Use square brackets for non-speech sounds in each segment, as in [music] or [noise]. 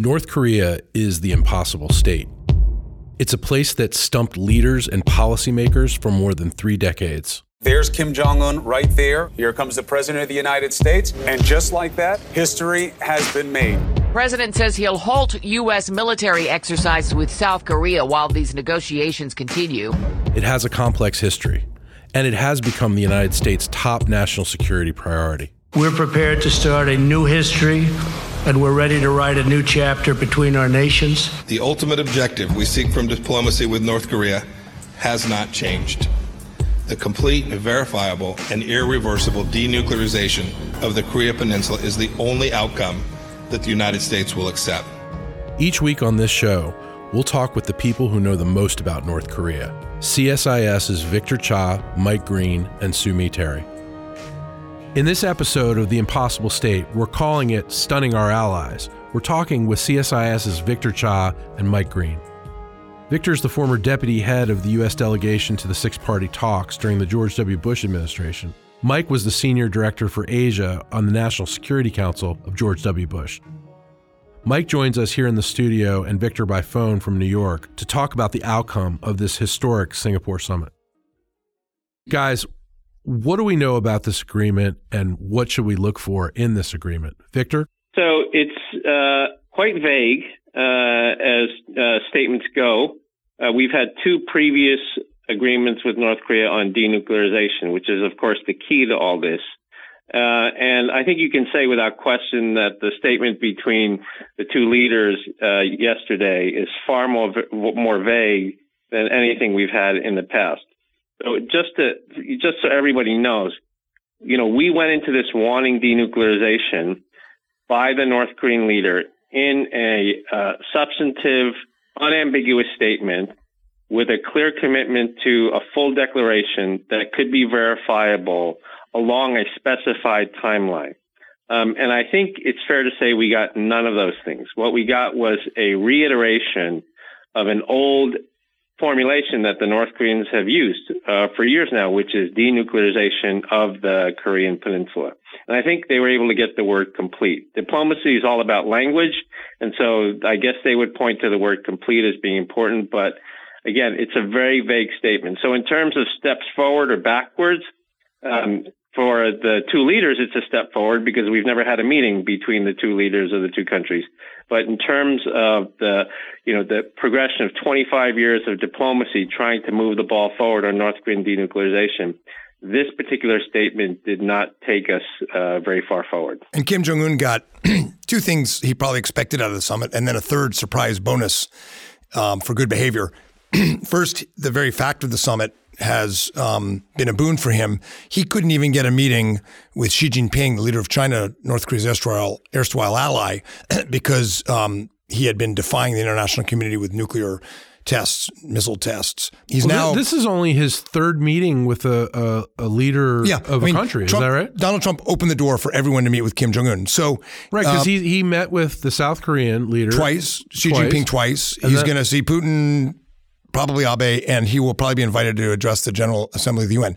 North Korea is the impossible state. It's a place that stumped leaders and policymakers for more than three decades. There's Kim Jong un right there. Here comes the President of the United States. And just like that, history has been made. President says he'll halt U.S. military exercises with South Korea while these negotiations continue. It has a complex history, and it has become the United States' top national security priority. We're prepared to start a new history and we're ready to write a new chapter between our nations. The ultimate objective we seek from diplomacy with North Korea has not changed. The complete, verifiable, and irreversible denuclearization of the Korea Peninsula is the only outcome that the United States will accept. Each week on this show, we'll talk with the people who know the most about North Korea. CSIS's Victor Cha, Mike Green, and Sue Mi Terry. In this episode of The Impossible State, we're calling it Stunning Our Allies. We're talking with CSIS's Victor Cha and Mike Green. Victor is the former deputy head of the U.S. delegation to the six party talks during the George W. Bush administration. Mike was the senior director for Asia on the National Security Council of George W. Bush. Mike joins us here in the studio and Victor by phone from New York to talk about the outcome of this historic Singapore summit. Guys, what do we know about this agreement and what should we look for in this agreement? Victor? So it's uh, quite vague uh, as uh, statements go. Uh, we've had two previous agreements with North Korea on denuclearization, which is, of course, the key to all this. Uh, and I think you can say without question that the statement between the two leaders uh, yesterday is far more more vague than anything we've had in the past. So just to, just so everybody knows, you know, we went into this wanting denuclearization by the North Korean leader in a uh, substantive, unambiguous statement with a clear commitment to a full declaration that could be verifiable along a specified timeline. Um, and I think it's fair to say we got none of those things. What we got was a reiteration of an old formulation that the North Koreans have used uh, for years now, which is denuclearization of the Korean Peninsula. And I think they were able to get the word complete. Diplomacy is all about language, and so I guess they would point to the word complete as being important. But again, it's a very vague statement. So in terms of steps forward or backwards, um, for the two leaders, it's a step forward because we've never had a meeting between the two leaders of the two countries. But in terms of the, you know, the progression of 25 years of diplomacy trying to move the ball forward on North Korean denuclearization, this particular statement did not take us uh, very far forward. And Kim Jong Un got [clears throat] two things he probably expected out of the summit, and then a third surprise bonus um, for good behavior. [clears throat] First, the very fact of the summit has um, been a boon for him. He couldn't even get a meeting with Xi Jinping, the leader of China, North Korea's erstwhile, erstwhile ally, [clears throat] because um, he had been defying the international community with nuclear tests, missile tests. He's well, now. This is only his third meeting with a, a, a leader yeah, of I mean, a country. Trump, is that right? Donald Trump opened the door for everyone to meet with Kim Jong Un. So right, because um, he he met with the South Korean leader twice, Xi twice. Jinping twice. He's going to see Putin probably Abe, and he will probably be invited to address the General Assembly of the UN.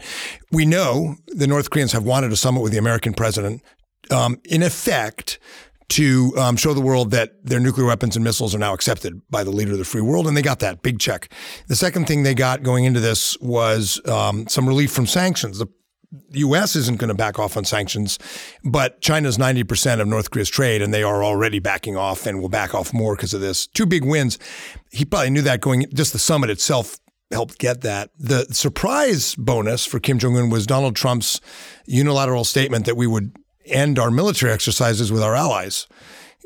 We know the North Koreans have wanted a summit with the American president, um, in effect, to um, show the world that their nuclear weapons and missiles are now accepted by the leader of the free world, and they got that big check. The second thing they got going into this was um, some relief from sanctions. The U.S. isn't going to back off on sanctions, but China's 90% of North Korea's trade, and they are already backing off and will back off more because of this. Two big wins. He probably knew that going, just the summit itself helped get that. The surprise bonus for Kim Jong un was Donald Trump's unilateral statement that we would end our military exercises with our allies,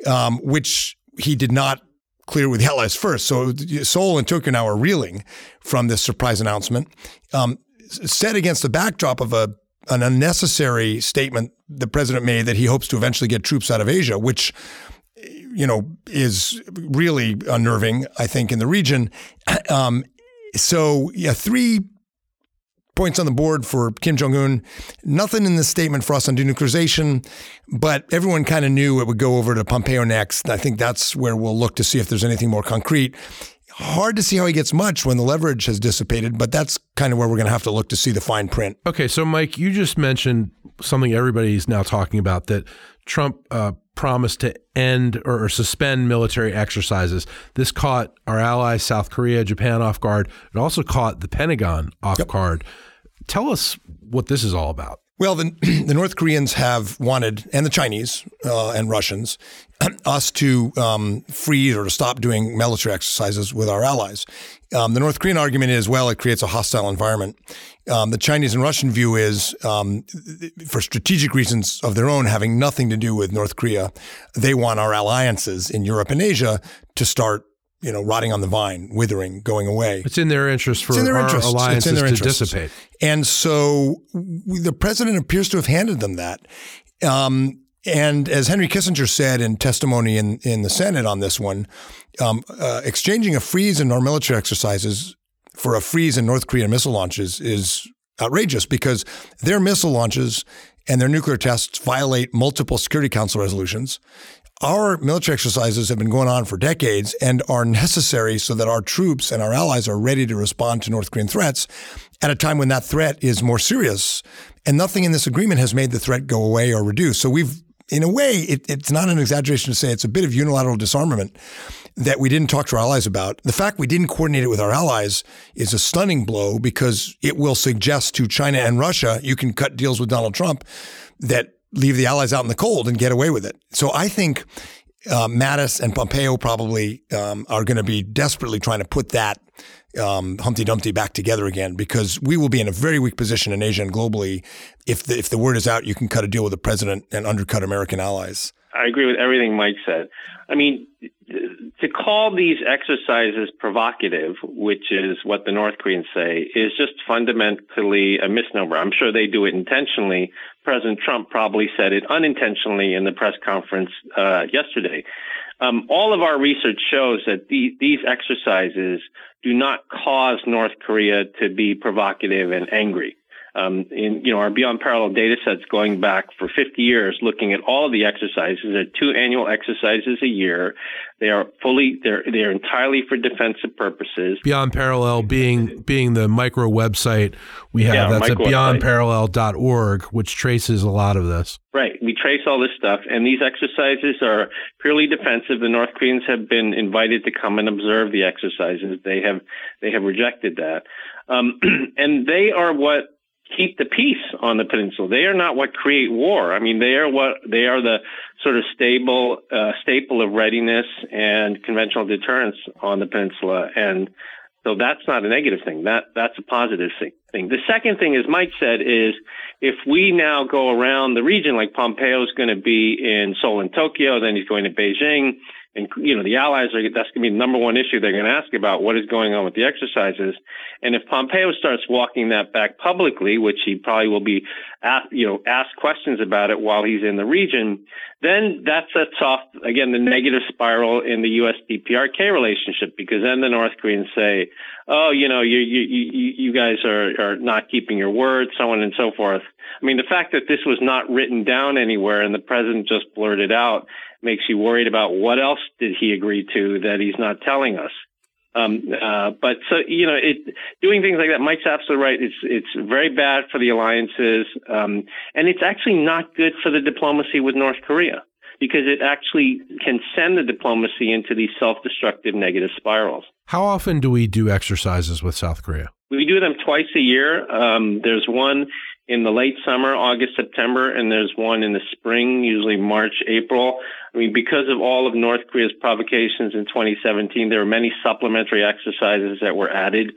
um, which he did not clear with the allies first. So Seoul and Tokyo now are reeling from this surprise announcement. Um, set against the backdrop of a an unnecessary statement the president made that he hopes to eventually get troops out of Asia, which you know is really unnerving, I think, in the region. [clears throat] Um, so yeah, three points on the board for Kim Jong Un. Nothing in this statement for us on denuclearization, but everyone kind of knew it would go over to Pompeo next. I think that's where we'll look to see if there's anything more concrete. Hard to see how he gets much when the leverage has dissipated, but that's kind of where we're going to have to look to see the fine print. Okay, so Mike, you just mentioned something everybody's now talking about that Trump uh, promised to end or, or, suspend military exercises. This caught our allies, South Korea, Japan, off guard. It also caught the Pentagon off yep. guard. Tell us what this is all about. Well, the, [clears throat] the North Koreans have wanted, and the Chinese uh, and Russians, [clears throat] us to um, freeze or to stop doing military exercises with our allies. Um, the North Korean argument is, well, it creates a hostile environment. Um, the Chinese and Russian view is, um, for strategic reasons of their own, having nothing to do with North Korea, they want our alliances in Europe and Asia to start you know, rotting on the vine, withering, going away. It's in their interest for their our interest. alliances to interests. dissipate. And so the president appears to have handed them that. Um, and as Henry Kissinger said in testimony in, in the Senate on this one, um, uh, exchanging a freeze in our military exercises for a freeze in North Korean missile launches is outrageous because their missile launches and their nuclear tests violate multiple Security Council resolutions. Our military exercises have been going on for decades and are necessary so that our troops and our allies are ready to respond to North Korean threats at a time when that threat is more serious. And nothing in this agreement has made the threat go away or reduce. So we've, in a way, it, it's not an exaggeration to say it's a bit of unilateral disarmament that we didn't talk to our allies about. The fact we didn't coordinate it with our allies is a stunning blow because it will suggest to China and Russia, you can cut deals with Donald Trump that leave the allies out in the cold and get away with it. So I think uh, Mattis and Pompeo probably um, are going to be desperately trying to put that um, Humpty Dumpty back together again because we will be in a very weak position in Asia and globally if the, if the word is out, you can cut a deal with the president and undercut American allies. I agree with everything Mike said. I mean, to call these exercises provocative, which is what the North Koreans say, is just fundamentally a misnomer. I'm sure they do it intentionally. President Trump probably said it unintentionally in the press conference uh, yesterday. Um, all of our research shows that the, these exercises do not cause North Korea to be provocative and angry um, in you know our beyond parallel data sets going back for 50 years, looking at all of the exercises. There are two annual exercises a year. They are fully they're they're entirely for defensive purposes. Beyond parallel being being the micro website we have yeah, that's at beyondparallel.org, which traces a lot of this. Right. We trace all this stuff, and these exercises are purely defensive. The North Koreans have been invited to come and observe the exercises. They have they have rejected that, um, [clears throat] and they are what keep the peace on the peninsula. They are not what create war. I mean, they are what they are the sort of stable uh, staple of readiness and conventional deterrence on the peninsula. And so that's not a negative thing. That that's a positive thing. The second thing, as Mike said, is if we now go around the region, like Pompeo is going to be in Seoul and Tokyo, then he's going to Beijing and you know the allies are that's going to be the number one issue they're going to ask about what is going on with the exercises. And if pompeo starts walking that back publicly which he probably will be asked you know asked questions about it while he's in the region then that sets off again the negative spiral in the us dprk relationship because then the north koreans say oh you know you you you, you guys are are not keeping your word so on and so forth. I mean the fact that this was not written down anywhere and the president just blurted out makes you worried about what else did he agree to that he's not telling us. Um, uh, but so you know, it, doing things like that, Mike's absolutely right. It's it's very bad for the alliances, um, and it's actually not good for the diplomacy with North Korea because it actually can send the diplomacy into these self-destructive negative spirals. How often do we do exercises with South Korea? We do them twice a year. Um, there's one in the late summer, August, September, and there's one in the spring, usually March, April. I mean, because of all of North Korea's provocations in 2017, there were many supplementary exercises that were added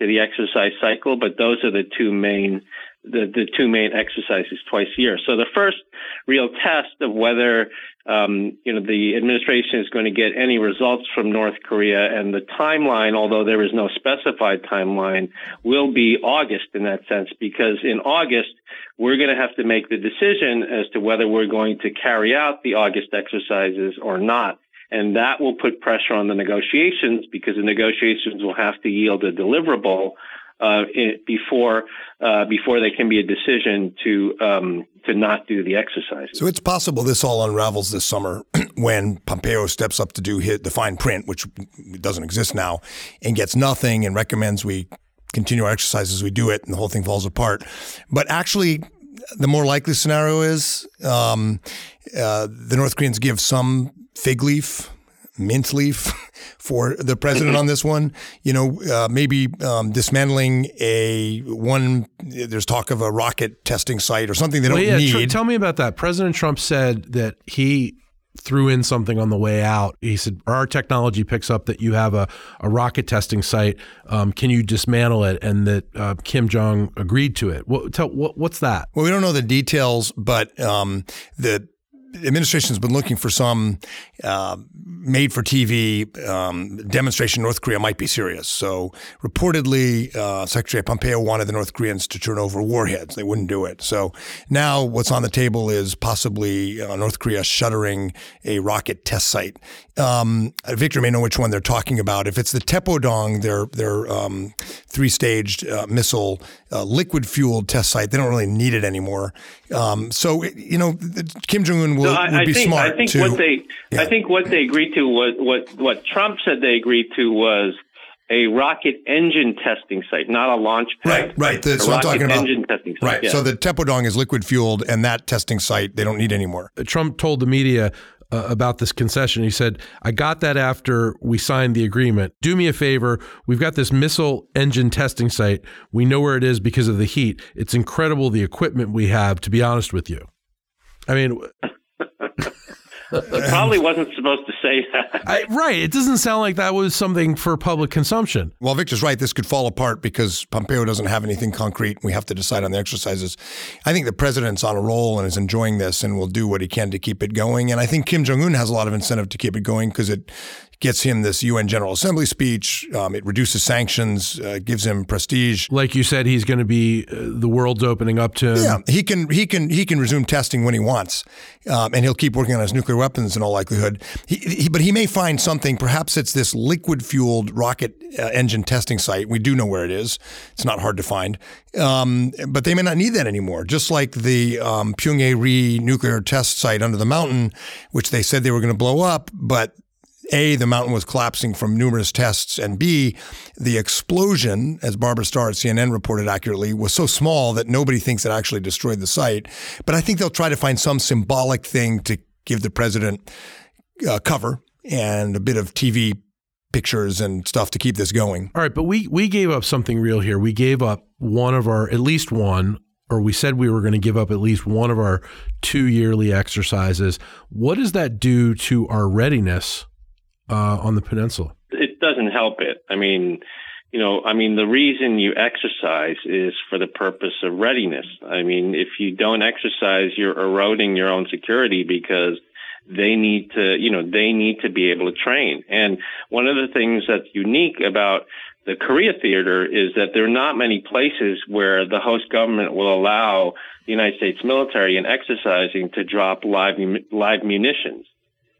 to the exercise cycle, but those are the two main the, the two main exercises twice a year. So the first real test of whether um, you know the administration is going to get any results from North Korea and the timeline, although there is no specified timeline, will be August in that sense because in August we're going to have to make the decision as to whether we're going to carry out the August exercises or not. And that will put pressure on the negotiations because the negotiations will have to yield a deliverable uh, before uh, before there can be a decision to um, to not do the exercise. So it's possible this all unravels this summer [clears throat] when Pompeo steps up to do his, the fine print, which doesn't exist now, and gets nothing and recommends we continue our exercise as we do it, and the whole thing falls apart. But actually, the more likely scenario is um, uh, the North Koreans give some fig leaf, mint leaf for the president on this one. You know, uh, maybe um, dismantling a one. There's talk of a rocket testing site or something they don't well, yeah, need. Tr- tell me about that. President Trump said that he threw in something on the way out. He said, Our technology picks up that you have a, a rocket testing site. Um, can you dismantle it? And that uh, Kim Jong agreed to it. What, tell, what, what's that? Well, we don't know the details, but um, the administration's been looking for some uh, made for TV um, demonstration North Korea might be serious. So reportedly, uh, Secretary Pompeo wanted the North Koreans to turn over warheads. They wouldn't do it. So now what's on the table is possibly uh, North Korea shuttering a rocket test site. Um, Victor may know which one they're talking about. If it's the Taepodong, their their um, three staged uh, missile uh, liquid fueled test site, they don't really need it anymore. Um, so you know, Kim Jong Un will, no, I, would be I think, smart I think to, what they yeah. I think what they agreed to was what what Trump said they agreed to was a rocket engine testing site, not a launch pad. Right, right. The, a so I'm talking about engine testing site. right. yeah. So the Taepodong is liquid fueled, and that testing site they don't need anymore. Trump told the media uh, about this concession. He said, I got that after we signed the agreement. Do me a favor. We've got this missile engine testing site. We know where it is because of the heat. It's incredible the equipment we have, to be honest with you. I mean, It probably wasn't supposed to say that. I, right. It doesn't sound like that was something for public consumption. Well, Victor's right. This could fall apart because Pompeo doesn't have anything concrete. We have to decide on the exercises. I think the president's on a roll and is enjoying this and will do what he can to keep it going. And I think Kim Jong Un has a lot of incentive to keep it going because it gets him this UN General Assembly speech. Um, it reduces sanctions, uh, gives him prestige. Like you said, he's going to be uh, the world's opening up to him. Yeah, he can he can he can resume testing when he wants, um, and he'll keep working on his nuclear weapons in all likelihood. He, he, but he may find something. Perhaps it's this liquid fueled rocket uh, engine testing site. We do know where it is. It's not hard to find. Um, but they may not need that anymore. Just like the um, Punggye-ri nuclear test site under the mountain, which they said they were going to blow up, but a, the mountain was collapsing from numerous tests, and B, the explosion, as Barbara Starr at CNN reported accurately, was so small that nobody thinks it actually destroyed the site. But I think they'll try to find some symbolic thing to give the president uh, cover and a bit of TV pictures and stuff to keep this going. All right, but we we gave up something real here. We gave up one of our at least one or we said we were going to give up at least one of our two yearly exercises. What does that do to our readiness uh, on the peninsula? It doesn't help it. I mean, you know, I mean, the reason you exercise is for the purpose of readiness. I mean, if you don't exercise, you're eroding your own security because they need to, you know, they need to be able to train. And one of the things that's unique about the Korea theater is that there are not many places where the host government will allow the United States military in exercising to drop live live munitions,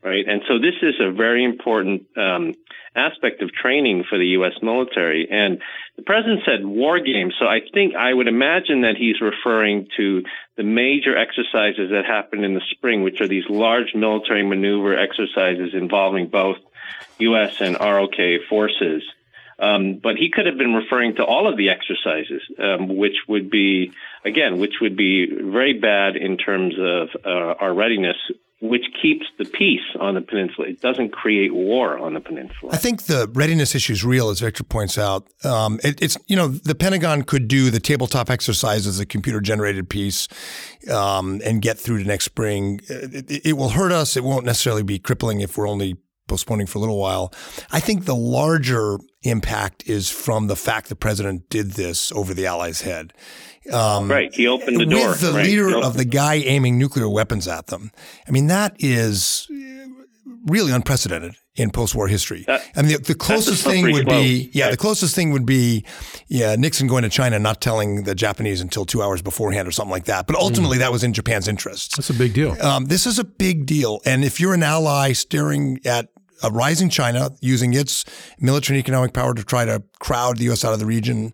right? And so this is a very important um, aspect of training for the U.S. military. And the president said war games, so I think I would imagine that he's referring to the major exercises that happen in the spring, which are these large military maneuver exercises involving both U.S. and ROK forces. Um, but he could have been referring to all of the exercises, um, which would be, again, which would be very bad in terms of uh, our readiness, which keeps the peace on the peninsula. It doesn't create war on the peninsula. I think the readiness issue is real, as Victor points out. Um, it, it's, you know, the Pentagon could do the tabletop exercise as a computer generated piece um, and get through to next spring. It, it will hurt us. It won't necessarily be crippling if we're only postponing for a little while. I think the larger impact is from the fact the president did this over the Allies' head. Um, right. He opened the door. With the right. leader of the guy aiming nuclear weapons at them. I mean, that is really unprecedented in post-war history. That, I mean, the, the closest thing would slope. be, yeah, right. the closest thing would be, yeah, Nixon going to China, not telling the Japanese until two hours beforehand or something like that. But ultimately, mm. that was in Japan's interests. That's a big deal. Um, this is a big deal, and if you're an ally staring at a rising China using its military and economic power to try to crowd the U.S. out of the region.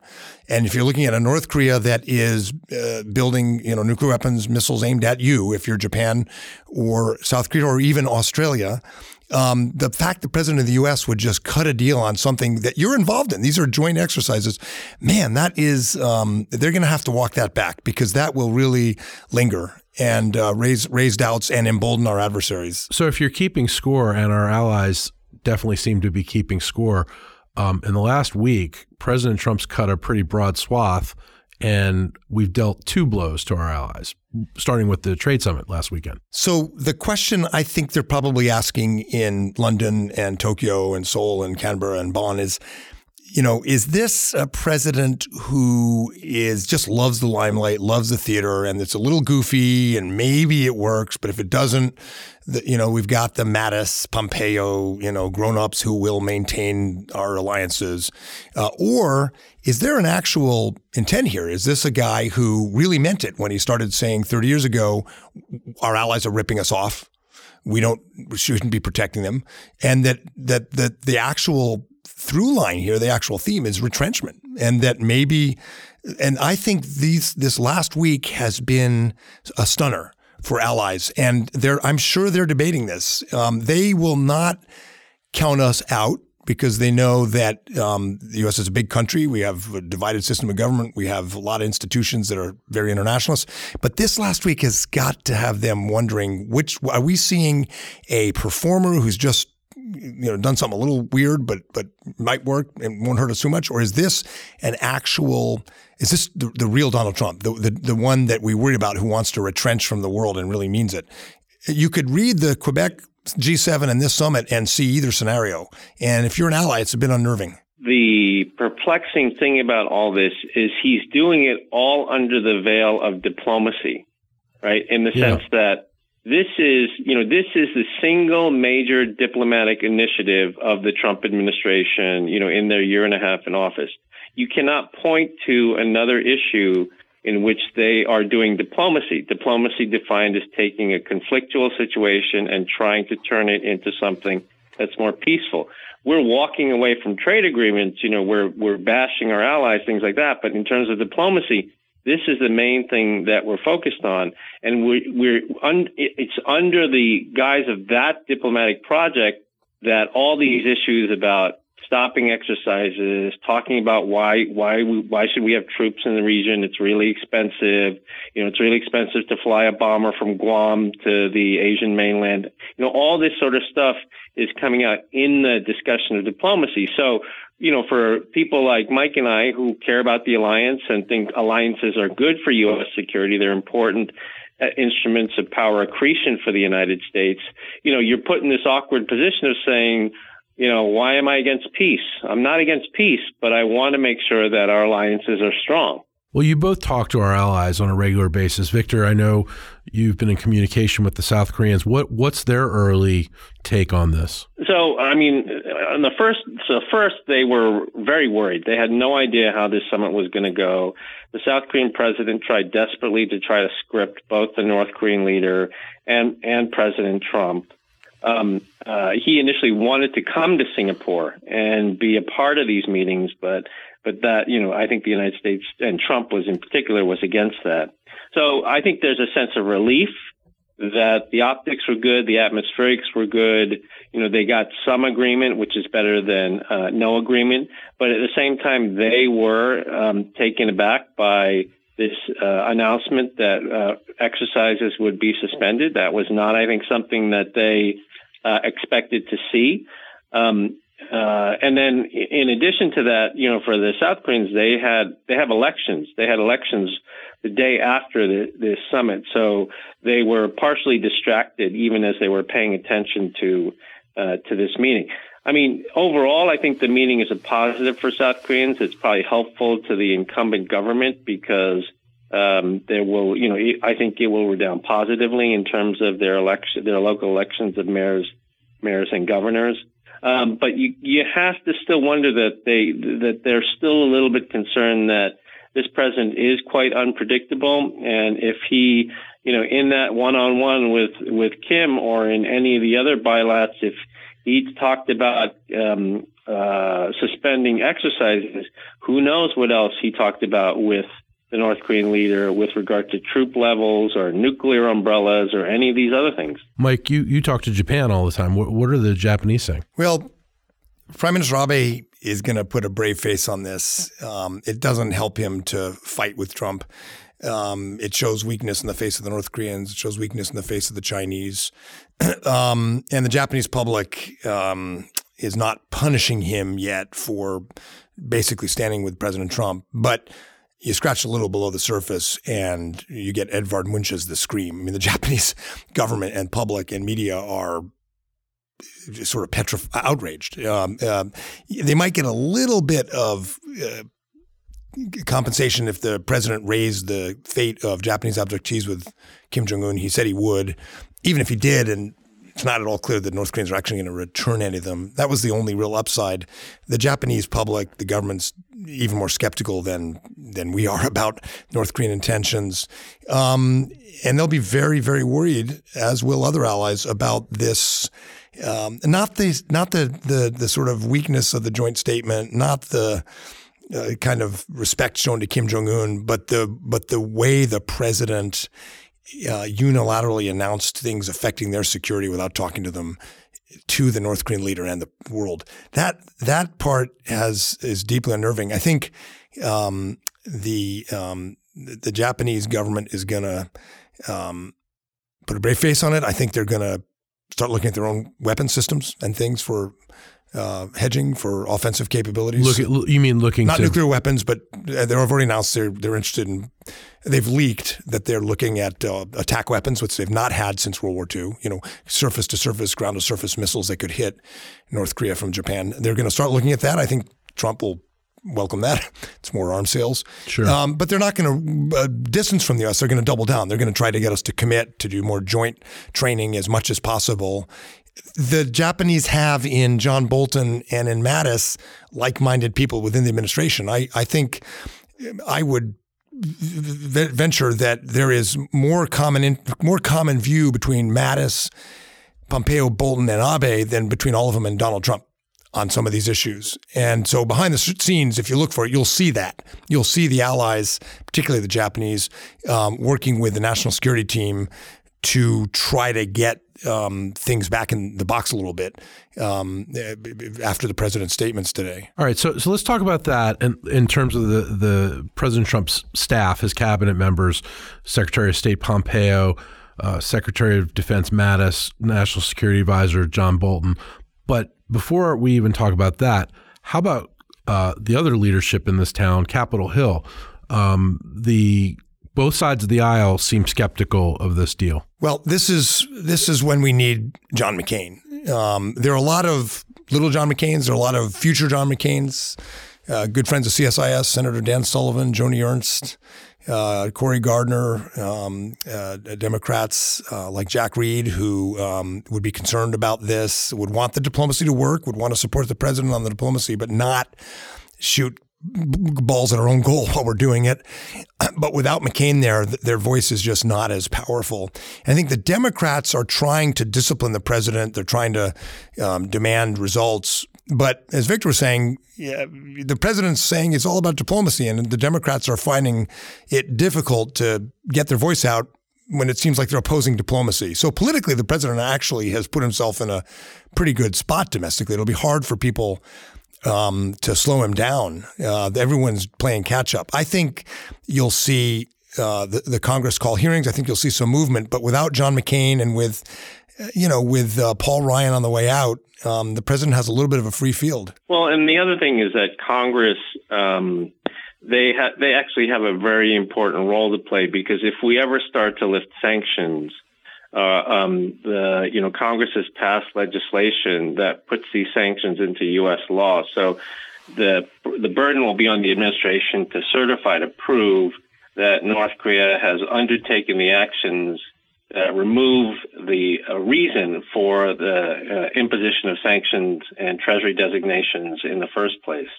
And if you're looking at a North Korea that is uh, building, you know, nuclear weapons, missiles aimed at you, if you're Japan or South Korea or even Australia, um, the fact the president of the U.S. would just cut a deal on something that you're involved in, these are joint exercises, man, that is, um, they're going to have to walk that back because that will really linger and uh, raise raise doubts and embolden our adversaries. So if you're keeping score, and our allies definitely seem to be keeping score, um, in the last week, President Trump's cut a pretty broad swath, and we've dealt two blows to our allies, starting with the trade summit last weekend. So the question I think they're probably asking in London and Tokyo and Seoul and Canberra and Bonn is you know, is this a president who is just loves the limelight, loves the theater, and it's a little goofy, and maybe it works, but if it doesn't, the, you know, we've got the Mattis, Pompeo, you know, grown-ups who will maintain our alliances, uh, or is there an actual intent here? Is this a guy who really meant it when he started saying 30 years ago, our allies are ripping us off? We don't we shouldn't be protecting them, and that that that the actual through line here, the actual theme is retrenchment, and that maybe, and I think these this last week has been a stunner for allies, and they're I'm sure they're debating this. Um, they will not count us out because they know that um, the U.S. is a big country. We have a divided system of government. We have a lot of institutions that are very internationalist. But this last week has got to have them wondering which are we seeing a performer who's just you know done something a little weird but but might work and won't hurt us too much? Or is this an actual is this the, the real Donald Trump? The, the the one that we worry about who wants to retrench from the world and really means it. You could read the Quebec G7 and this summit and see either scenario. And if you're an ally it's a bit unnerving. The perplexing thing about all this is he's doing it all under the veil of diplomacy right? In the yeah. sense that this is, you know, this is the single major diplomatic initiative of the Trump administration, you know, in their year and a half in office. You cannot point to another issue in which they are doing diplomacy. Diplomacy defined as taking a conflictual situation and trying to turn it into something that's more peaceful. We're walking away from trade agreements, you know, we're, we're bashing our allies, things like that. But in terms of diplomacy, this is the main thing that we're focused on, and we're, we're un, it's under the guise of that diplomatic project that all these issues about stopping exercises, talking about why why why should we have troops in the region? It's really expensive. You know, it's really expensive to fly a bomber from Guam to the Asian mainland. You know, all this sort of stuff is coming out in the discussion of diplomacy. So you know, for people like Mike and I who care about the alliance and think alliances are good for U.S. security, they're important uh, instruments of power accretion for the United States. You know, you're put in this awkward position of saying, you know, why am I against peace? I'm not against peace, but I want to make sure that our alliances are strong. Well, you both talk to our allies on a regular basis. Victor, I know you've been in communication with the South Koreans. What what's their early take on this? So, I mean, on the first, so first they were very worried. They had no idea how this summit was going to go. The South Korean president tried desperately to try to script both the North Korean leader and and President Trump. Um, uh, he initially wanted to come to Singapore and be a part of these meetings, but but that, you know, I think the United States and Trump was in particular was against that. So I think there's a sense of relief that the optics were good, the atmospherics were good. You know, they got some agreement, which is better than uh, no agreement. But at the same time, they were um, taken aback by this uh, announcement that uh, exercises would be suspended. That was not, I think, something that they uh, expected to see. Um, uh, and then in addition to that, you know, for the South Koreans, they had, they have elections. They had elections the day after the, the summit. So they were partially distracted even as they were paying attention to, uh, to this meeting. I mean, overall, I think the meeting is a positive for South Koreans. It's probably helpful to the incumbent government because um, there will, you know, I think it will redound positively in terms of their election, their local elections of mayors, mayors and governors. Um, but you you have to still wonder that they that they're still a little bit concerned that this president is quite unpredictable, and if he you know in that one on one with with Kim or in any of the other bilats, if He talked about um, uh, suspending exercises. Who knows what else he talked about with the North Korean leader with regard to troop levels or nuclear umbrellas or any of these other things. Mike, you, you talk to Japan all the time. What, what are the Japanese saying? Well, Prime Minister Abe is going to put a brave face on this. Um, it doesn't help him to fight with Trump. Um, it shows weakness in the face of the North Koreans. It shows weakness in the face of the Chinese. [clears throat] um, and the Japanese public um, is not punishing him yet for basically standing with President Trump. But you scratch a little below the surface and you get Edvard Munch's The Scream. I mean, the [laughs] Japanese government and public and media are sort of petrified, outraged. Um, uh, they might get a little bit of uh, compensation if the president raised the fate of Japanese abductees with Kim Jong Un. He said he would, even if he did, and it's not at all clear that North Koreans are actually going to return any of them. That was the only real upside. The Japanese public, the government's even more skeptical than than we are [laughs] about North Korean intentions, um, and they'll be very, very worried, as will other allies, about this. Um, not the not the, the the sort of weakness of the joint statement, not the uh, kind of respect shown to Kim Jong Un, but the but the way the president uh, unilaterally announced things affecting their security without talking to them to the North Korean leader and the world. That that part has is deeply unnerving. I think um, the um, the Japanese government is going to um, put a brave face on it. I think they're going to start looking at their own weapon systems and things for uh, hedging for offensive capabilities. Look at, you mean looking not to- nuclear weapons, but uh, they've already announced they're they're interested in. They've leaked that they're looking at uh, attack weapons, which they've not had since World War II. You know, surface to surface, ground to surface missiles that could hit North Korea from Japan. They're going to start looking at that. I think Trump will welcome that. [laughs] It's more arms sales. Sure. Um, but they're not going to uh, distance from the U.S. They're going to double down. They're going to try to get us to commit to do more joint training as much as possible. The Japanese have in John Bolton and in Mattis like-minded people within the administration. I, I think I would venture that there is more common in, more common view between Mattis, Pompeo, Bolton, and Abe than between all of them and Donald Trump on some of these issues. And so behind the scenes, if you look for it, you'll see that. You'll see the allies, particularly the Japanese, um, working with the national security team to try to get um, things back in the box a little bit um, after the president's statements today. All right, so so let's talk about that in, in terms of the the President Trump's staff, his cabinet members, Secretary of State Pompeo, uh, Secretary of Defense Mattis, National Security Advisor John Bolton. But before we even talk about that, how about uh, the other leadership in this town, Capitol Hill? Um, the both sides of the aisle seem skeptical of this deal. Well, this is this is when we need John McCain. Um, there are a lot of little John McCains. There are a lot of future John McCains. Uh, good friends of CSIS, Senator Dan Sullivan, Joni Ernst, uh, Cory Gardner, um, uh, Democrats uh, like Jack Reed, who um, would be concerned about this, would want the diplomacy to work, would want to support the president on the diplomacy, but not shoot balls at our own goal [laughs] while we're doing it. [clears throat] But without McCain there, their voice is just not as powerful. I think the Democrats are trying to discipline the president. They're trying to um, demand results. But as Victor was saying, yeah, the president's saying it's all about diplomacy, and the Democrats are finding it difficult to get their voice out when it seems like they're opposing diplomacy. So politically, the president actually has put himself in a pretty good spot domestically. It'll be hard for people um, to slow him down. Uh, everyone's playing catch up. I think you'll see uh, the, the, Congress call hearings. I think you'll see some movement, but without John McCain and with, you know, with uh, Paul Ryan on the way out, um, the president has a little bit of a free field. Well, and the other thing is that Congress. Um, they ha- they actually have a very important role to play because if we ever start to lift sanctions, uh, um, the you know Congress has passed legislation that puts these sanctions into U.S. law. So the the burden will be on the administration to certify to prove that North Korea has undertaken the actions that remove the uh, reason for the uh, imposition of sanctions and Treasury designations in the first place.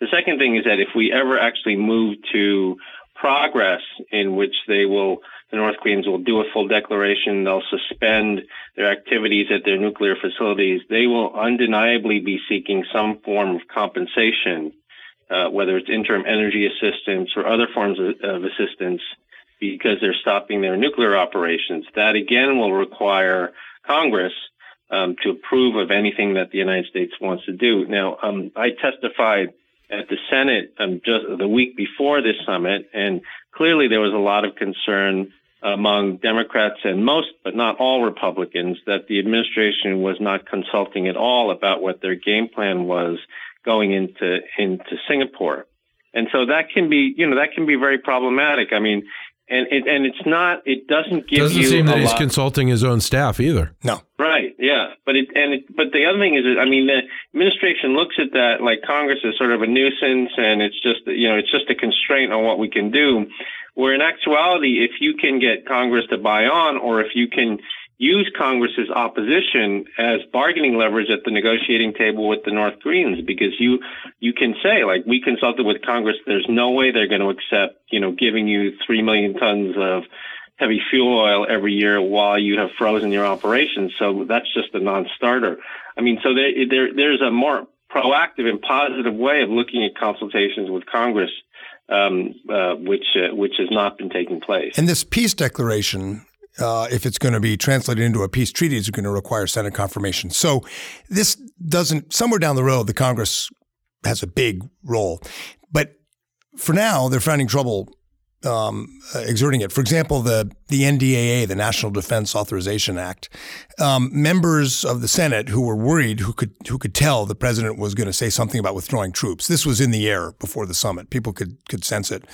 The second thing is that if we ever actually move to progress in which they will the North Koreans will do a full declaration. They'll suspend their activities at their nuclear facilities. They will undeniably be seeking some form of compensation, uh, whether it's interim energy assistance or other forms of, of assistance, because they're stopping their nuclear operations. That again will require Congress um, to approve of anything that the United States wants to do. Now, um, I testified at the Senate um, just the week before this summit, and clearly there was a lot of concern among Democrats and most, but not all Republicans, that the administration was not consulting at all about what their game plan was going into into Singapore. And so that can be, you know, that can be very problematic. I mean, and it, and it's not. It doesn't give doesn't you. seem that he's lot. consulting his own staff either. No. Right. Yeah. But it and it, but the other thing is, I mean, the administration looks at that like Congress is sort of a nuisance, and it's just you know it's just a constraint on what we can do. Where in actuality, if you can get Congress to buy on, or if you can use Congress's opposition as bargaining leverage at the negotiating table with the North Koreans because you you can say like we consulted with Congress there's no way they're going to accept you know giving you 3 million tons of heavy fuel oil every year while you have frozen your operations so that's just a non-starter I mean so there, there there's a more proactive and positive way of looking at consultations with Congress um, uh, which uh, which has not been taking place. And this peace declaration uh, if it's going to be translated into a peace treaty, is going to require Senate confirmation. So this doesn't, somewhere down the road, the Congress has a big role. But for now, they're finding trouble um, uh, exerting it. For example, the the NDAA, the National Defense Authorization Act, um, members of the Senate who were worried, who could who could tell the president was going to say something about withdrawing troops. This was in the air before the summit. People could could sense it.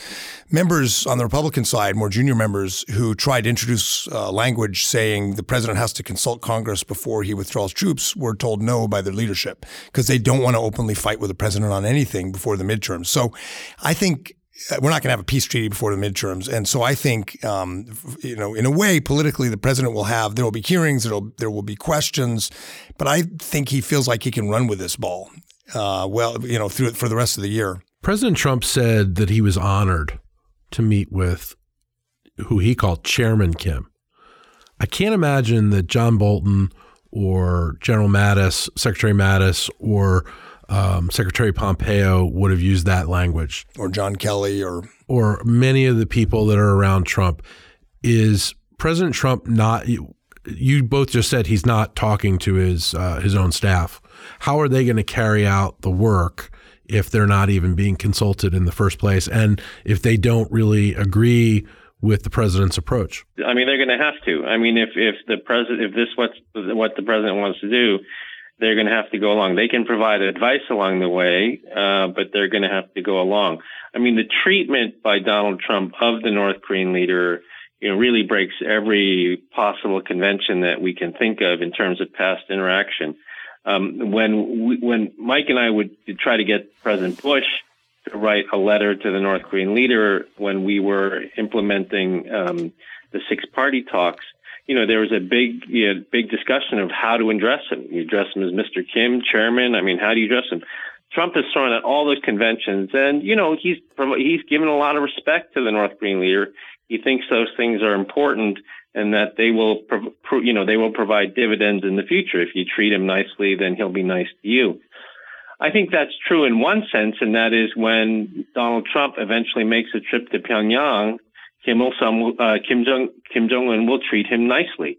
Members on the Republican side, more junior members, who tried to introduce uh, language saying the president has to consult Congress before he withdraws troops, were told no by their leadership because they don't want to openly fight with the president on anything before the midterms. So, I think we're not going to have a peace treaty before the midterms, and so I think, um, you know, in a way, politically, the president will have there will be hearings, there there will be questions, but I think he feels like he can run with this ball, uh, well, you know, through for the rest of the year. President Trump said that he was honored to meet with who he called Chairman Kim. I can't imagine that John Bolton or General Mattis, Secretary Mattis, or um, Secretary Pompeo would have used that language, or John Kelly, or or many of the people that are around Trump. Is President Trump not? You both just said he's not talking to his uh, his own staff. How are they going to carry out the work if they're not even being consulted in the first place, and if they don't really agree? with the president's approach? I mean, they're going to have to. I mean, if if the president, if this what's what the president wants to do, they're going to have to go along. They can provide advice along the way, uh, but they're going to have to go along. I mean, the treatment by Donald Trump of the North Korean leader, you know, really breaks every possible convention that we can think of in terms of past interaction. Um, when we, when Mike and I would try to get President Bush to write a letter to the North Korean leader when we were implementing um, the six party talks, you know, there was a big, you know, big discussion of how to address him. You address him as Mr. Kim, chairman. I mean, how do you address him? Trump has thrown out all those conventions, and you know, he's he's given a lot of respect to the North Korean leader. He thinks those things are important, and that they will, you know, they will provide dividends in the future. If you treat him nicely, then he'll be nice to you. I think that's true in one sense, and that is when Donald Trump eventually makes a trip to Pyongyang Kim Il Sung, uh, Kim Jong Kim Jong Un will treat him nicely,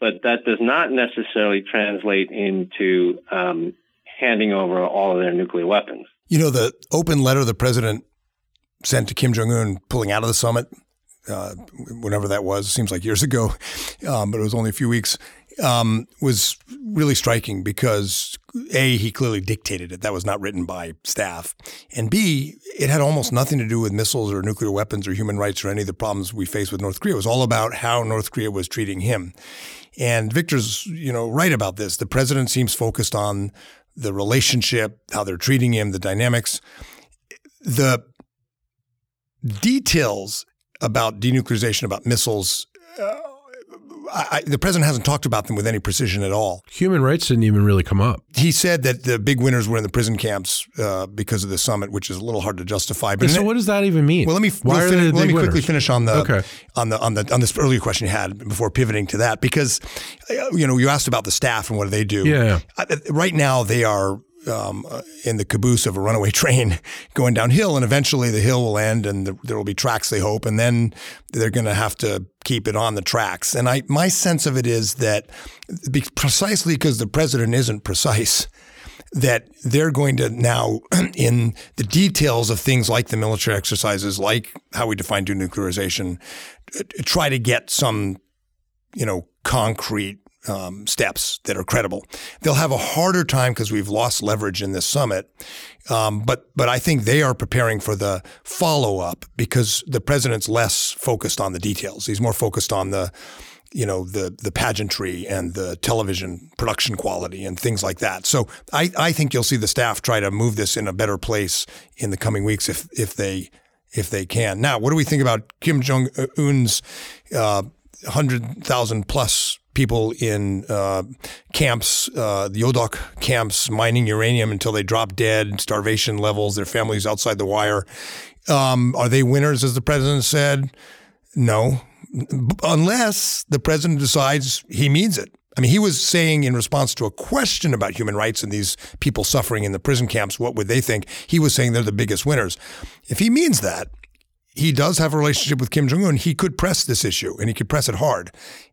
but that does not necessarily translate into um, handing over all of their nuclear weapons. You know, the open letter the president sent to Kim Jong Un pulling out of the summit, uh, whenever that was, seems like years ago, um, but it was only a few weeks um, was really striking because A, he clearly dictated it. That was not written by staff. And B, it had almost nothing to do with missiles or nuclear weapons or human rights or any of the problems we face with North Korea. It was all about how North Korea was treating him. And Victor's, you know, right about this. The president seems focused on the relationship, how they're treating him, the dynamics. The details about denuclearization, about missiles, uh, I, the president hasn't talked about them with any precision at all. Human rights didn't even really come up. He said that the big winners were in the prison camps uh, because of the summit, which is a little hard to justify. But so, what does that even mean? Well, let me Why we'll let me winners? quickly finish on the okay. on the on the on this earlier question you had before pivoting to that because uh, you know you asked about the staff and what do they do? Yeah. Uh, right now they are um, uh, in the caboose of a runaway [laughs] train going downhill, and eventually the hill will end, and the, there will be tracks. They hope, and then they're going to have to keep it on the tracks. And I, my sense of it is that precisely because the president isn't precise, that they're going to now, [clears throat] in the details of things like the military exercises, like how we define denuclearization, try to get some, you know, concrete um, steps that are credible. They'll have a harder time because we've lost leverage in this summit. Um, but but I think they are preparing for the follow up because the president's less focused on the details. He's more focused on the you know the the pageantry and the television production quality and things like that. So I, I think you'll see the staff try to move this in a better place in the coming weeks if if they if they can. Now, what do we think about Kim Jong Un's uh, hundred thousand plus people in uh, camps, uh, the Yodok camps, mining uranium until they drop dead, starvation levels, their families outside the wire. Um, are they winners, as the president said? No, unless the president decides he means it. I mean, he was saying in response to a question about human rights and these people suffering in the prison camps, what would they think? He was saying they're the biggest winners. If he means that, he does have a relationship with Kim Jong Un. He could press this issue, and he could press it hard,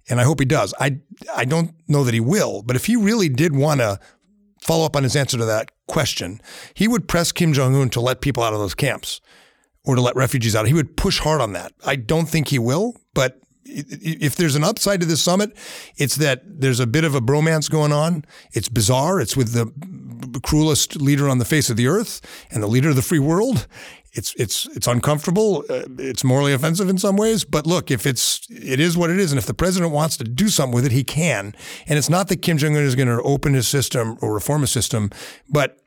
and I hope he does. I I don't know that he will, but if he really did want to follow up on his answer to that question, he would press Kim Jong Un to let people out of those camps or to let refugees out. He would push hard on that. I don't think he will, but if there's an upside to this summit, it's that there's a bit of a bromance going on. It's bizarre. It's with the cruelest leader on the face of the earth and the leader of the free world. It's it's it's uncomfortable. Uh, it's morally offensive in some ways. But look, if it's it is what it is, and if the president wants to do something with it, he can. And it's not that Kim Jong Un is going to open his system or reform his system, but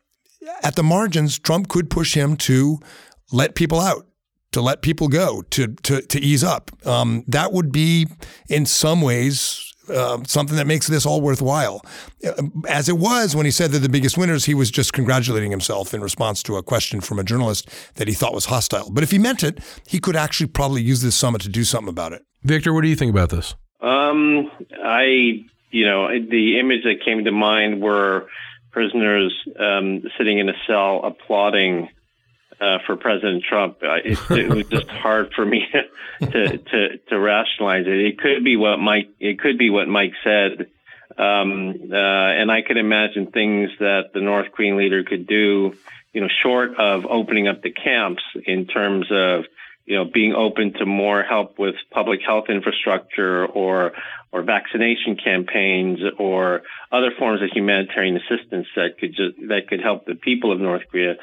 at the margins, Trump could push him to let people out to let people go, to to to ease up. Um, that would be, in some ways, uh, something that makes this all worthwhile. Uh, as it was when he said they're the biggest winners, he was just congratulating himself in response to a question from a journalist that he thought was hostile. But if he meant it, he could actually probably use this summit to do something about it. Victor, what do you think about this? Um, I, you know, the image that came to mind were prisoners um, sitting in a cell applauding uh, for President Trump. It, it, was just [laughs] hard for me [laughs] to, to to rationalize it. It could be what Mike. It could be what Mike said, um, uh, and I could imagine things that the North Korean leader could do. You know, short of opening up the camps in terms of you know being open to more help with public health infrastructure or or vaccination campaigns or other forms of humanitarian assistance that could just that could help the people of North Korea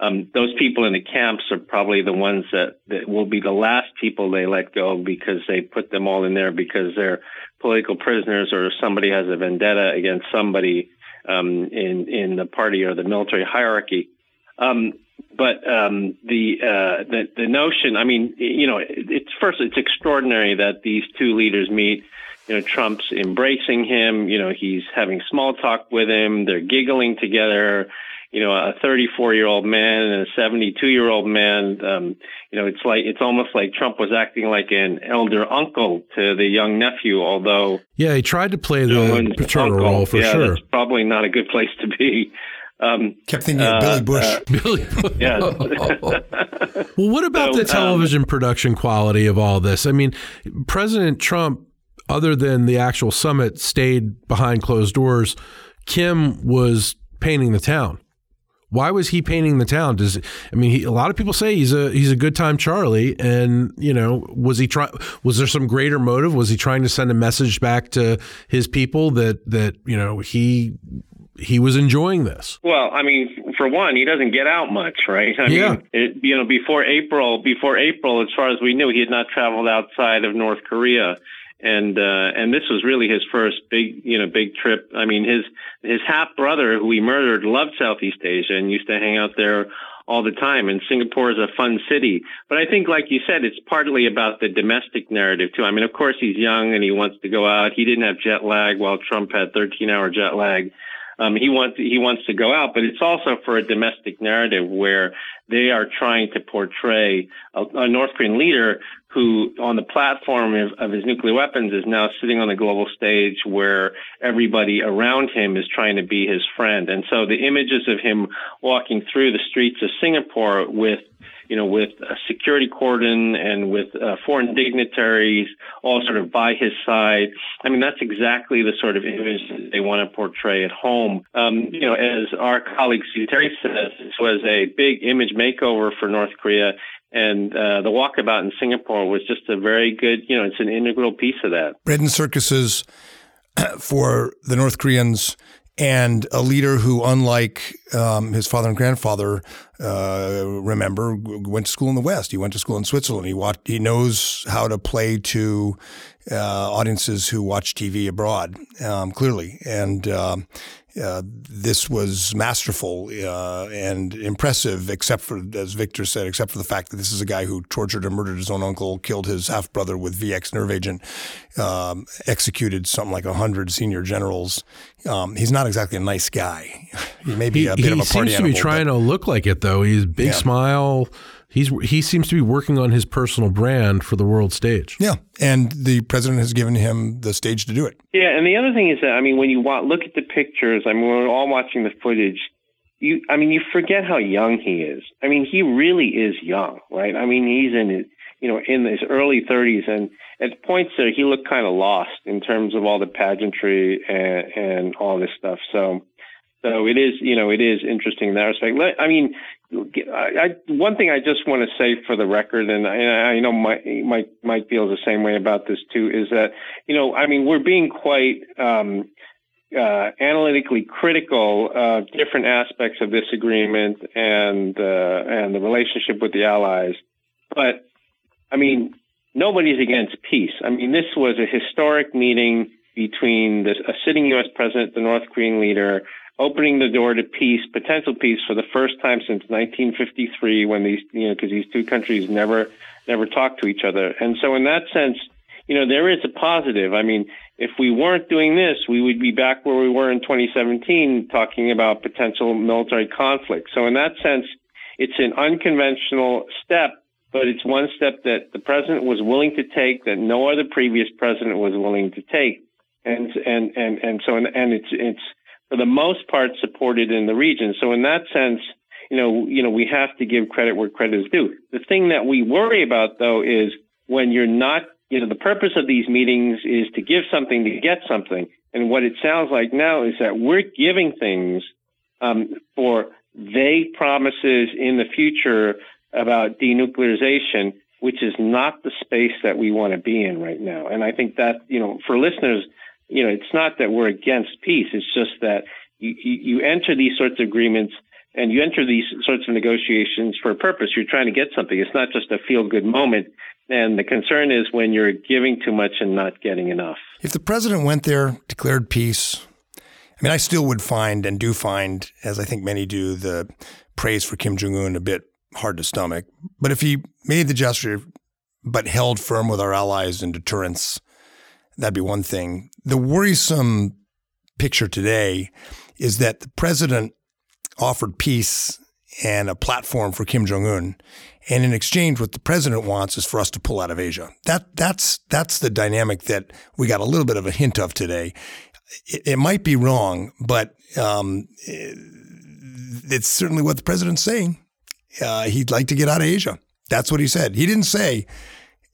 um, those people in the camps are probably the ones that, that will be the last people they let go because they put them all in there because they're political prisoners or somebody has a vendetta against somebody um, in in the party or the military hierarchy. Um, but um, the, uh, the the notion, I mean, you know, it, it's first, it's extraordinary that these two leaders meet. You know, Trump's embracing him. You know, he's having small talk with him. They're giggling together you know, a 34 year old man and a 72 year old man. Um, you know, it's like it's almost like Trump was acting like an elder uncle to the young nephew. Although, yeah, he tried to play the paternal uncle. role for yeah, sure. That's probably not a good place to be. Um, Kept thinking of Billy Bush. Uh, Billy. [laughs] yeah. [laughs] well, what about So, the television um, production quality of all this? I mean, President Trump, other than the actual summit, stayed behind closed doors. Kim was painting the town. Why was he painting the town? Does I mean he, a lot of people say he's a he's a good time Charlie, and you know was he try was there some greater motive? Was he trying to send a message back to his people that that you know he he was enjoying this? Well, I mean, for one, he doesn't get out much, right? I yeah. mean, it, you know, before April, before April, as far as we knew, he had not traveled outside of North Korea and uh, and this was really his first big you know big trip. I mean his his half brother who he murdered loved Southeast Asia and used to hang out there all the time. And Singapore is a fun city. But I think, like you said, it's partly about the domestic narrative too. I mean, of course, he's young and he wants to go out. He didn't have jet lag while Trump had 13 hour jet lag. Um, he wants he wants to go out, but it's also for a domestic narrative where they are trying to portray a, a North Korean leader who, on the platform of, of, his nuclear weapons, is now sitting on the global stage where everybody around him is trying to be his friend. And so the images of him walking through the streets of Singapore with you know, with a security cordon and with uh, foreign dignitaries all sort of by his side. I mean, that's exactly the sort of image they want to portray at home. Um, you know, as our colleague Terry says, this was a big image makeover for North Korea. And uh, the walkabout in Singapore was just a very good, you know, it's an integral piece of that. Bread and circuses [clears throat] for the North Koreans and a leader who, unlike um, his father and grandfather, uh, remember, went to school in the West. He went to school in Switzerland. He watched, he knows how to play to uh, audiences who watch TV abroad, um, clearly, and um, uh, this was masterful uh, and impressive, except for, as Victor said, except for the fact that this is a guy who tortured and murdered his own uncle, killed his half brother with VX nerve agent, um, executed something like 100 senior generals. Um, he's not exactly a nice guy. [laughs] He may be he, a bit of a party He seems to be trying but, to look like it, though. He's big Yeah. smile. He's he seems to be working on his personal brand for the world stage. Yeah. And the president has given him the stage to do it. Yeah, and the other thing is that I mean, when you wa- look at the pictures, I mean, we're all watching the footage. You, I mean, you forget how young he is. I mean, he really is young, right? I mean, he's in his, you know, in his early 30s, and at points there, he looked kind of lost in terms of all the pageantry and, and all this stuff. So, so it is, you know, it is interesting in that respect. I mean, I, I, one thing I just want to say for the record, and I, I know Mike, Mike, Mike feels the same way about this too, is that, you know, I mean, we're being quite, um, uh, analytically critical of different aspects of this agreement and, uh, and the relationship with the allies. But, I mean, nobody's against peace. I mean, this was a historic meeting between this, a sitting U.S. president, the North Korean leader, opening the door to peace, potential peace for the first time since 1953 when these, you know, because these two countries never, never talked to each other. And so in that sense, you know, there is a positive. I mean, if we weren't doing this, we would be back where we were in 2017 talking about potential military conflict. So in that sense, it's an unconventional step, but it's one step that the president was willing to take that no other previous president was willing to take. And, and, and, and so, and, and it's, it's for the most part supported in the region. So in that sense, you know, you know, we have to give credit where credit is due. The thing that we worry about though is when you're not, you know, the purpose of these meetings is to give something to get something. And what it sounds like now is that we're giving things um, for vague promises in the future about denuclearization, which is not the space that we want to be in right now. And I think that, you know, for listeners, you know, it's not that we're against peace. It's just that you, you, enter these sorts of agreements and you enter these sorts of negotiations for a purpose. You're trying to get something. It's not just a feel good moment. And the concern is when you're giving too much and not getting enough. If the president went there, declared peace, I mean, I still would find and do find, as I think many do, the praise for Kim Jong un a bit hard to stomach. But if he made the gesture, but held firm with our allies in deterrence, that'd be one thing. The worrisome picture today is that the president offered peace and a platform for Kim Jong Un, and in exchange, what the president wants is for us to pull out of Asia. That that's that's the dynamic that we got a little bit of a hint of today. It, it might be wrong, but um, it- it's certainly what the president's saying. Uh, he'd like to get out of Asia. That's what he said. He didn't say,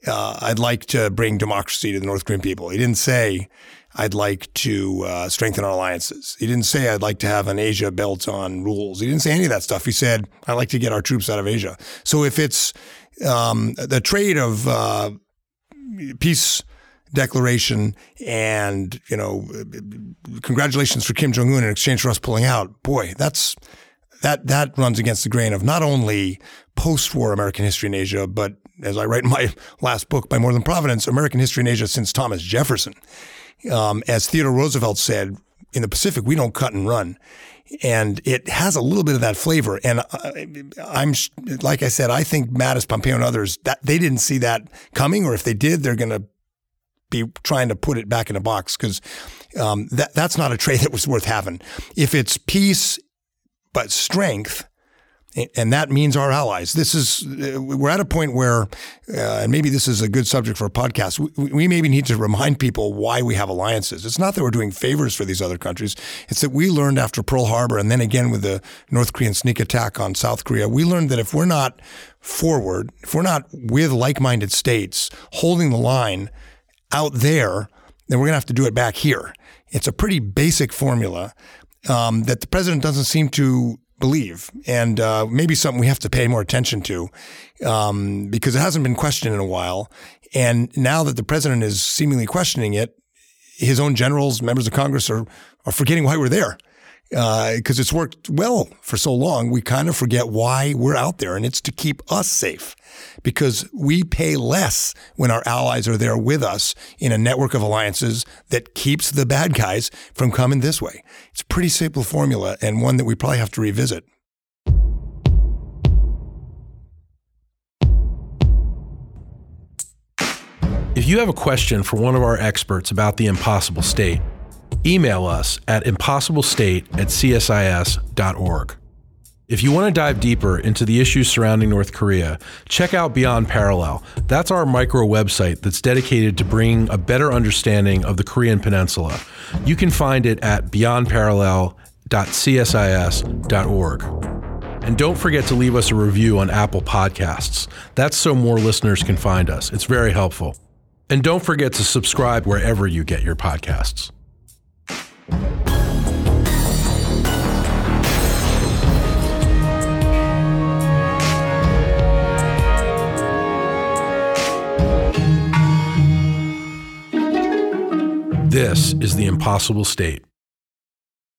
uh, I'd like to bring democracy to the North Korean people. He didn't say, I'd like to uh, strengthen our alliances. He didn't say, I'd like to have an Asia belt on rules. He didn't say any of that stuff. He said, I'd like to get our troops out of Asia. So if it's um, the trade of uh, peace declaration and, you know, congratulations for Kim Jong Un in exchange for us pulling out, boy, that's that that runs against the grain of not only post-war American history in Asia, but as I write in my [laughs] last book, by more than Providence, American history in Asia since Thomas Jefferson. Um, as Theodore Roosevelt said, in the Pacific, we don't cut and run. And it has a little bit of that flavor. And I'm, like I said, I think Mattis, Pompeo, and others, that they didn't see that coming, or if they did, they're going to be trying to put it back in a box because um, that that's not a trade [laughs] that was worth having. If it's peace but strength, and that means our allies. This is we're at a point where, uh, and maybe this is a good subject for a podcast. We, we, maybe need to remind people why we have alliances. It's not that we're doing favors for these other countries. It's that we learned after Pearl Harbor, and then again with the North Korean sneak attack on South Korea. We learned that if we're not forward, if we're not with like-minded states holding the line out there, then we're going to have to do it back here. It's a pretty basic formula um, that the president doesn't seem to believe, and uh, maybe something we have to pay more attention to um, because it hasn't been questioned in a while. And now that the president is seemingly questioning it, his own generals, members of Congress are are forgetting why we're there because uh, it's worked well for so long. We kind of forget why we're out there, and it's to keep us safe because we pay less when our allies are there with us in a network of alliances that keeps the bad guys from coming this way. It's a pretty simple formula and one that we probably have to revisit. If you have a question for one of our experts about the impossible state, email us at impossiblestate at csis.org. If you want to dive deeper into the issues surrounding North Korea, check out Beyond Parallel. That's our micro website that's dedicated to bringing a better understanding of the Korean Peninsula. You can find it at beyondparallel.csis.org. And don't forget to leave us a review on Apple Podcasts. That's so more listeners can find us. It's very helpful. And don't forget to subscribe wherever you get your podcasts. This is the impossible state.